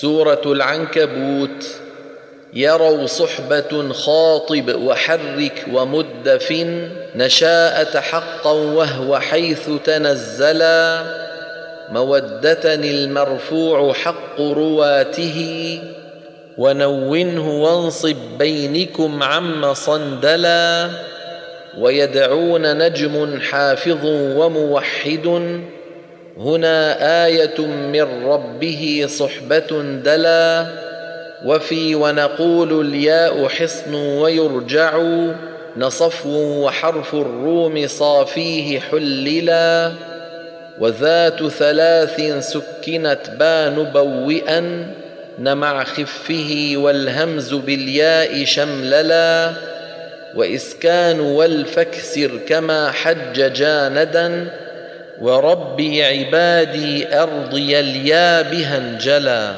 سورة العنكبوت. يروا صحبة خاطب وحرك ومدف نشاءة حقا وهو حيث تنزلا. مودة المرفوع حق رواته. ونونه وانصب بينكم عم صندلا. ويدعون نجم حافظ وموحد. هنا آية من ربه صحبة دلا وفي ونقول الياء حصن ويرجع نصفو وحرف الروم صافيه حللا وذات ثلاث سكنت با نبوئا نمع خفه والهمز بالياء شمللا وإسكان والفكسر كما حج جاندا وربي عبادي أرضي اليا بها انجلا